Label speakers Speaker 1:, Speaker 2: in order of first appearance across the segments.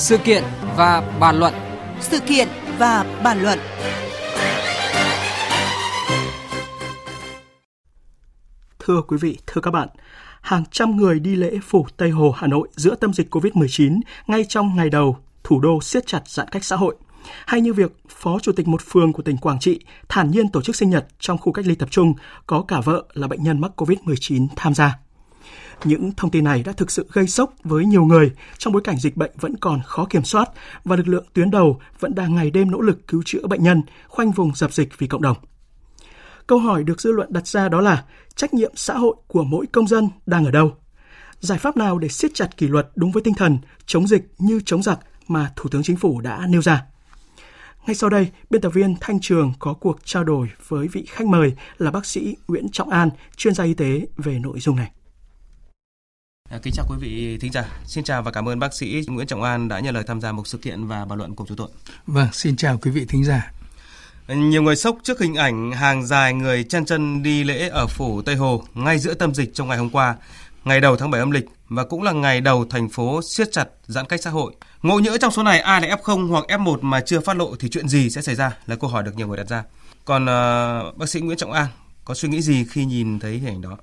Speaker 1: Sự kiện và bàn luận.
Speaker 2: Sự kiện và bàn luận.
Speaker 3: Thưa quý vị, thưa các bạn, hàng trăm người đi lễ phủ Tây Hồ, Hà Nội giữa tâm dịch COVID-19 ngay trong ngày đầu thủ đô siết chặt giãn cách xã hội. Hay như việc Phó Chủ tịch một phường của tỉnh Quảng Trị thản nhiên tổ chức sinh nhật trong khu cách ly tập trung có cả vợ là bệnh nhân mắc COVID-19 tham gia. Những thông tin này đã thực sự gây sốc với nhiều người trong bối cảnh dịch bệnh vẫn còn khó kiểm soát và lực lượng tuyến đầu vẫn đang ngày đêm nỗ lực cứu chữa bệnh nhân, khoanh vùng dập dịch vì cộng đồng. Câu hỏi được dư luận đặt ra đó là trách nhiệm xã hội của mỗi công dân đang ở đâu? Giải pháp nào để siết chặt kỷ luật đúng với tinh thần chống dịch như chống giặc mà Thủ tướng Chính phủ đã nêu ra? Ngay sau đây, biên tập viên Thanh Trường có cuộc trao đổi với vị khách mời là bác sĩ Nguyễn Trọng An, chuyên gia y tế về nội dung này.
Speaker 4: À, kính chào quý vị thính giả. Xin chào và cảm ơn bác sĩ Nguyễn Trọng An đã nhận lời tham gia một sự kiện và bàn luận cùng chúng tôi.
Speaker 5: Vâng, xin chào quý vị thính giả.
Speaker 4: Nhiều người sốc trước hình ảnh hàng dài người chân chân đi lễ ở phủ Tây Hồ ngay giữa tâm dịch trong ngày hôm qua, ngày đầu tháng 7 âm lịch và cũng là ngày đầu thành phố siết chặt giãn cách xã hội. Ngộ nhỡ trong số này ai là F0 hoặc F1 mà chưa phát lộ thì chuyện gì sẽ xảy ra là câu hỏi được nhiều người đặt ra. Còn uh, bác sĩ Nguyễn Trọng An có suy nghĩ gì khi nhìn thấy hình ảnh đó?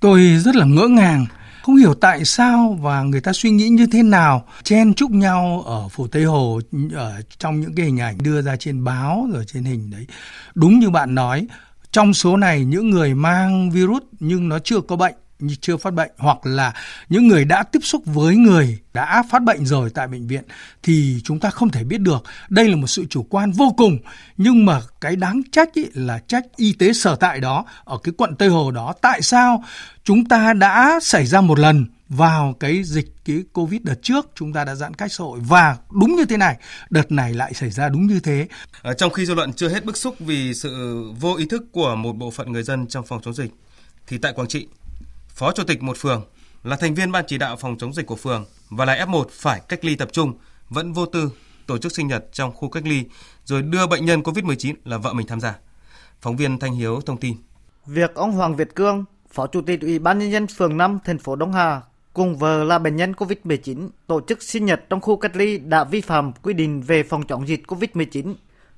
Speaker 5: Tôi rất là ngỡ ngàng không hiểu tại sao và người ta suy nghĩ như thế nào chen chúc nhau ở phủ Tây Hồ ở trong những cái hình ảnh đưa ra trên báo rồi trên hình đấy. Đúng như bạn nói, trong số này những người mang virus nhưng nó chưa có bệnh chưa phát bệnh hoặc là những người đã tiếp xúc với người đã phát bệnh rồi tại bệnh viện thì chúng ta không thể biết được. Đây là một sự chủ quan vô cùng nhưng mà cái đáng trách ý là trách y tế sở tại đó ở cái quận Tây Hồ đó. Tại sao chúng ta đã xảy ra một lần vào cái dịch cái Covid đợt trước chúng ta đã giãn cách xã hội và đúng như thế này, đợt này lại xảy ra đúng như thế.
Speaker 4: Ở trong khi dư luận chưa hết bức xúc vì sự vô ý thức của một bộ phận người dân trong phòng chống dịch thì tại Quảng Trị Phó Chủ tịch một phường, là thành viên ban chỉ đạo phòng chống dịch của phường và là F1 phải cách ly tập trung, vẫn vô tư tổ chức sinh nhật trong khu cách ly rồi đưa bệnh nhân COVID-19 là vợ mình tham gia. Phóng viên Thanh Hiếu thông tin.
Speaker 6: Việc ông Hoàng Việt Cương, Phó Chủ tịch Ủy ban nhân dân phường 5 thành phố Đông Hà cùng vợ là bệnh nhân COVID-19 tổ chức sinh nhật trong khu cách ly đã vi phạm quy định về phòng chống dịch COVID-19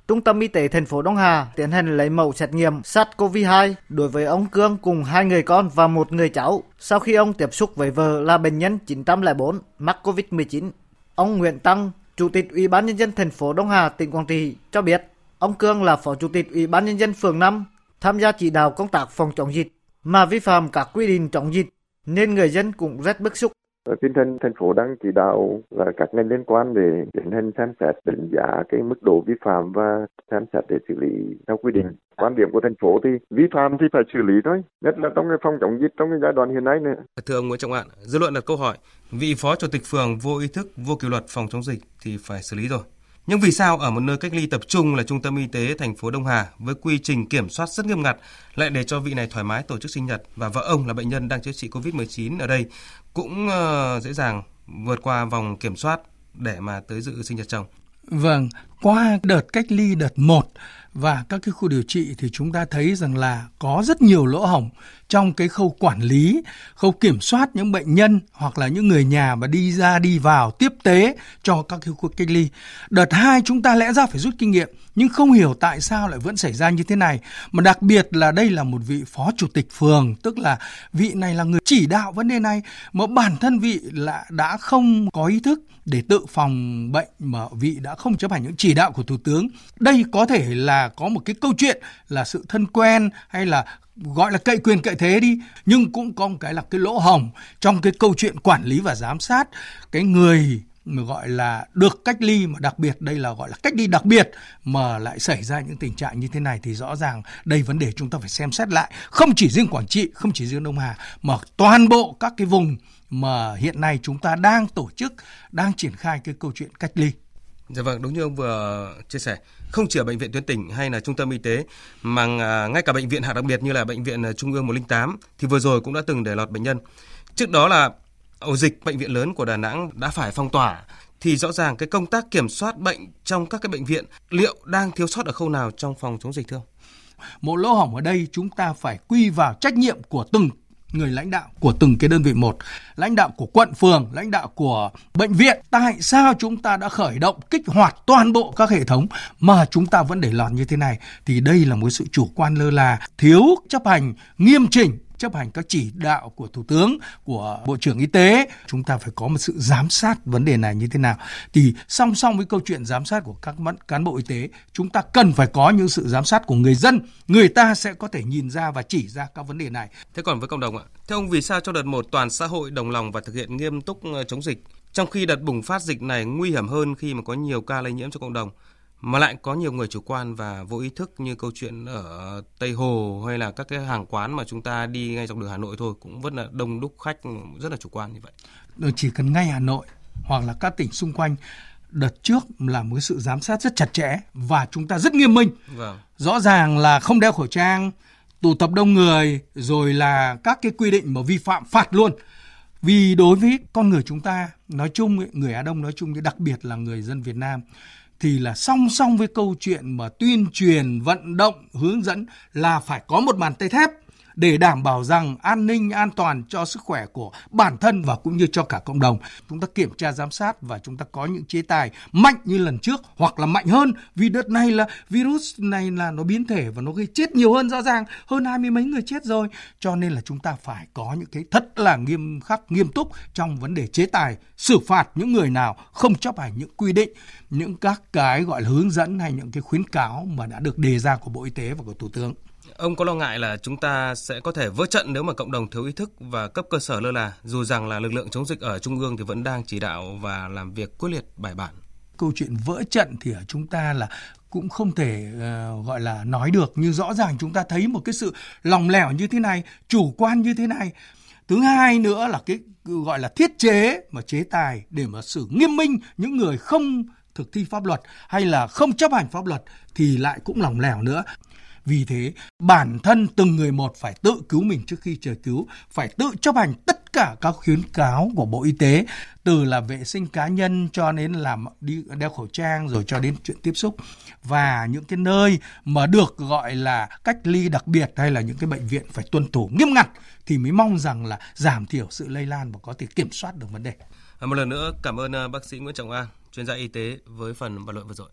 Speaker 6: Trung tâm Y tế thành phố Đông Hà tiến hành lấy mẫu xét nghiệm SARS-CoV-2 đối với ông Cương cùng hai người con và một người cháu sau khi ông tiếp xúc với vợ là bệnh nhân 904 mắc COVID-19. Ông Nguyễn Tăng, Chủ tịch Ủy ban nhân dân thành phố Đông Hà, tỉnh Quảng Trị cho biết, ông Cương là Phó Chủ tịch Ủy ban nhân dân phường 5 tham gia chỉ đạo công tác phòng chống dịch mà vi phạm các quy định chống dịch nên người dân cũng rất bức xúc.
Speaker 7: Tinh thần thành phố đang chỉ đạo là các ngành liên quan để tiến hành xem xét đánh giá cái mức độ vi phạm và xem xét để xử lý theo quy định. Quan điểm của thành phố thì vi phạm thì phải xử lý thôi, nhất là trong cái phòng chống dịch trong cái giai đoạn hiện nay nữa.
Speaker 4: Thưa ông Nguyễn Trọng Hạn, dư luận đặt câu hỏi, vị phó chủ tịch phường vô ý thức, vô kỷ luật phòng chống dịch thì phải xử lý rồi. Nhưng vì sao ở một nơi cách ly tập trung là trung tâm y tế thành phố Đông Hà với quy trình kiểm soát rất nghiêm ngặt lại để cho vị này thoải mái tổ chức sinh nhật và vợ ông là bệnh nhân đang chữa trị COVID-19 ở đây cũng ờ, dễ dàng vượt qua vòng kiểm soát để mà tới dự sinh nhật chồng.
Speaker 5: Vâng, qua đợt cách ly đợt 1 và các cái khu điều trị thì chúng ta thấy rằng là có rất nhiều lỗ hổng trong cái khâu quản lý, khâu kiểm soát những bệnh nhân hoặc là những người nhà mà đi ra đi vào tiếp tế cho các cái khu cách ly. Đợt 2 chúng ta lẽ ra phải rút kinh nghiệm nhưng không hiểu tại sao lại vẫn xảy ra như thế này. Mà đặc biệt là đây là một vị phó chủ tịch phường, tức là vị này là người chỉ đạo vấn đề này mà bản thân vị là đã không có ý thức để tự phòng bệnh mà vị đã không chấp hành những chỉ đạo của thủ tướng. Đây có thể là có một cái câu chuyện là sự thân quen hay là gọi là cậy quyền cậy thế đi, nhưng cũng có một cái là cái lỗ hồng trong cái câu chuyện quản lý và giám sát cái người mà gọi là được cách ly mà đặc biệt, đây là gọi là cách ly đặc biệt mà lại xảy ra những tình trạng như thế này thì rõ ràng đây vấn đề chúng ta phải xem xét lại không chỉ riêng Quảng Trị, không chỉ riêng Đông Hà, mà toàn bộ các cái vùng mà hiện nay chúng ta đang tổ chức, đang triển khai cái câu chuyện cách ly
Speaker 4: Dạ vâng, đúng như ông vừa chia sẻ, không chỉ ở bệnh viện tuyến tỉnh hay là trung tâm y tế mà à, ngay cả bệnh viện hạng đặc biệt như là bệnh viện à, Trung ương 108 thì vừa rồi cũng đã từng để lọt bệnh nhân. Trước đó là ổ dịch bệnh viện lớn của Đà Nẵng đã phải phong tỏa thì rõ ràng cái công tác kiểm soát bệnh trong các cái bệnh viện liệu đang thiếu sót ở khâu nào trong phòng chống dịch thưa ông?
Speaker 5: Một lỗ hỏng ở đây chúng ta phải quy vào trách nhiệm của từng người lãnh đạo của từng cái đơn vị một, lãnh đạo của quận phường, lãnh đạo của bệnh viện. Tại sao chúng ta đã khởi động kích hoạt toàn bộ các hệ thống mà chúng ta vẫn để lọt như thế này? Thì đây là một sự chủ quan lơ là, thiếu chấp hành nghiêm chỉnh chấp hành các chỉ đạo của Thủ tướng, của Bộ trưởng Y tế, chúng ta phải có một sự giám sát vấn đề này như thế nào. Thì song song với câu chuyện giám sát của các cán bộ y tế, chúng ta cần phải có những sự giám sát của người dân. Người ta sẽ có thể nhìn ra và chỉ ra các vấn đề này.
Speaker 4: Thế còn với cộng đồng ạ? Theo ông vì sao trong đợt một toàn xã hội đồng lòng và thực hiện nghiêm túc ờ, chống dịch, trong khi đợt bùng phát dịch này nguy hiểm hơn khi mà có nhiều ca lây nhiễm cho cộng đồng? Mà lại có nhiều người chủ quan và vô ý thức như câu chuyện ở Tây Hồ hay là các cái hàng quán mà chúng ta đi ngay dọc đường Hà Nội thôi cũng rất là đông đúc khách rất là chủ quan như vậy.
Speaker 5: Chỉ cần ngay Hà Nội hoặc là các tỉnh xung quanh đợt trước là một sự giám sát rất chặt chẽ và chúng ta rất nghiêm minh. Vâng. Rõ ràng là không đeo khẩu trang, tụ tập đông người rồi là các cái quy định mà vi phạm phạt luôn. Vì đối với con người chúng ta nói chung người Á Đông nói chung đặc biệt là người dân Việt Nam thì là song song với câu chuyện mà tuyên truyền, vận động, hướng dẫn là phải có một bàn tay thép để đảm bảo rằng an ninh an toàn cho sức khỏe của bản thân và cũng như cho cả cộng đồng. Chúng ta kiểm tra giám sát và chúng ta có những chế tài mạnh như lần trước hoặc là mạnh hơn. Vì đợt này là virus này là nó biến thể và nó gây chết nhiều hơn rõ ràng hơn hai mươi mấy người chết rồi. Cho nên là chúng ta phải có những cái thật là nghiêm khắc nghiêm túc trong vấn đề chế tài xử phạt những người nào không chấp hành những quy định những các cái gọi là hướng dẫn hay những cái khuyến cáo mà đã được đề ra của Bộ Y tế và của Thủ tướng.
Speaker 4: Ông có lo ngại là chúng ta sẽ có thể vỡ trận nếu mà cộng đồng thiếu ý thức và cấp cơ sở lơ là, dù rằng là lực lượng chống dịch ở trung ương thì vẫn đang chỉ đạo và làm việc quyết liệt bài bản.
Speaker 5: Câu chuyện vỡ trận thì ở chúng ta là cũng không thể uh, gọi là nói được nhưng rõ ràng chúng ta thấy một cái sự lòng lẻo như thế này, chủ quan như thế này. Thứ hai nữa là cái gọi là thiết chế mà chế tài để mà xử nghiêm minh những người không thực thi pháp luật hay là không chấp hành pháp luật thì lại cũng lòng lẻo nữa. Vì thế, bản thân từng người một phải tự cứu mình trước khi chờ cứu, phải tự chấp hành tất cả các khuyến cáo của Bộ Y tế, từ là vệ sinh cá nhân cho đến làm đi đeo khẩu trang rồi cho đến chuyện tiếp xúc và những cái nơi mà được gọi là cách ly đặc biệt hay là những cái bệnh viện phải tuân thủ nghiêm ngặt thì mới mong rằng là giảm thiểu sự lây lan và có thể kiểm soát được vấn đề.
Speaker 4: À, một lần nữa cảm ơn à, bác sĩ Nguyễn Trọng An, chuyên gia y tế với phần bàn luận vừa rồi.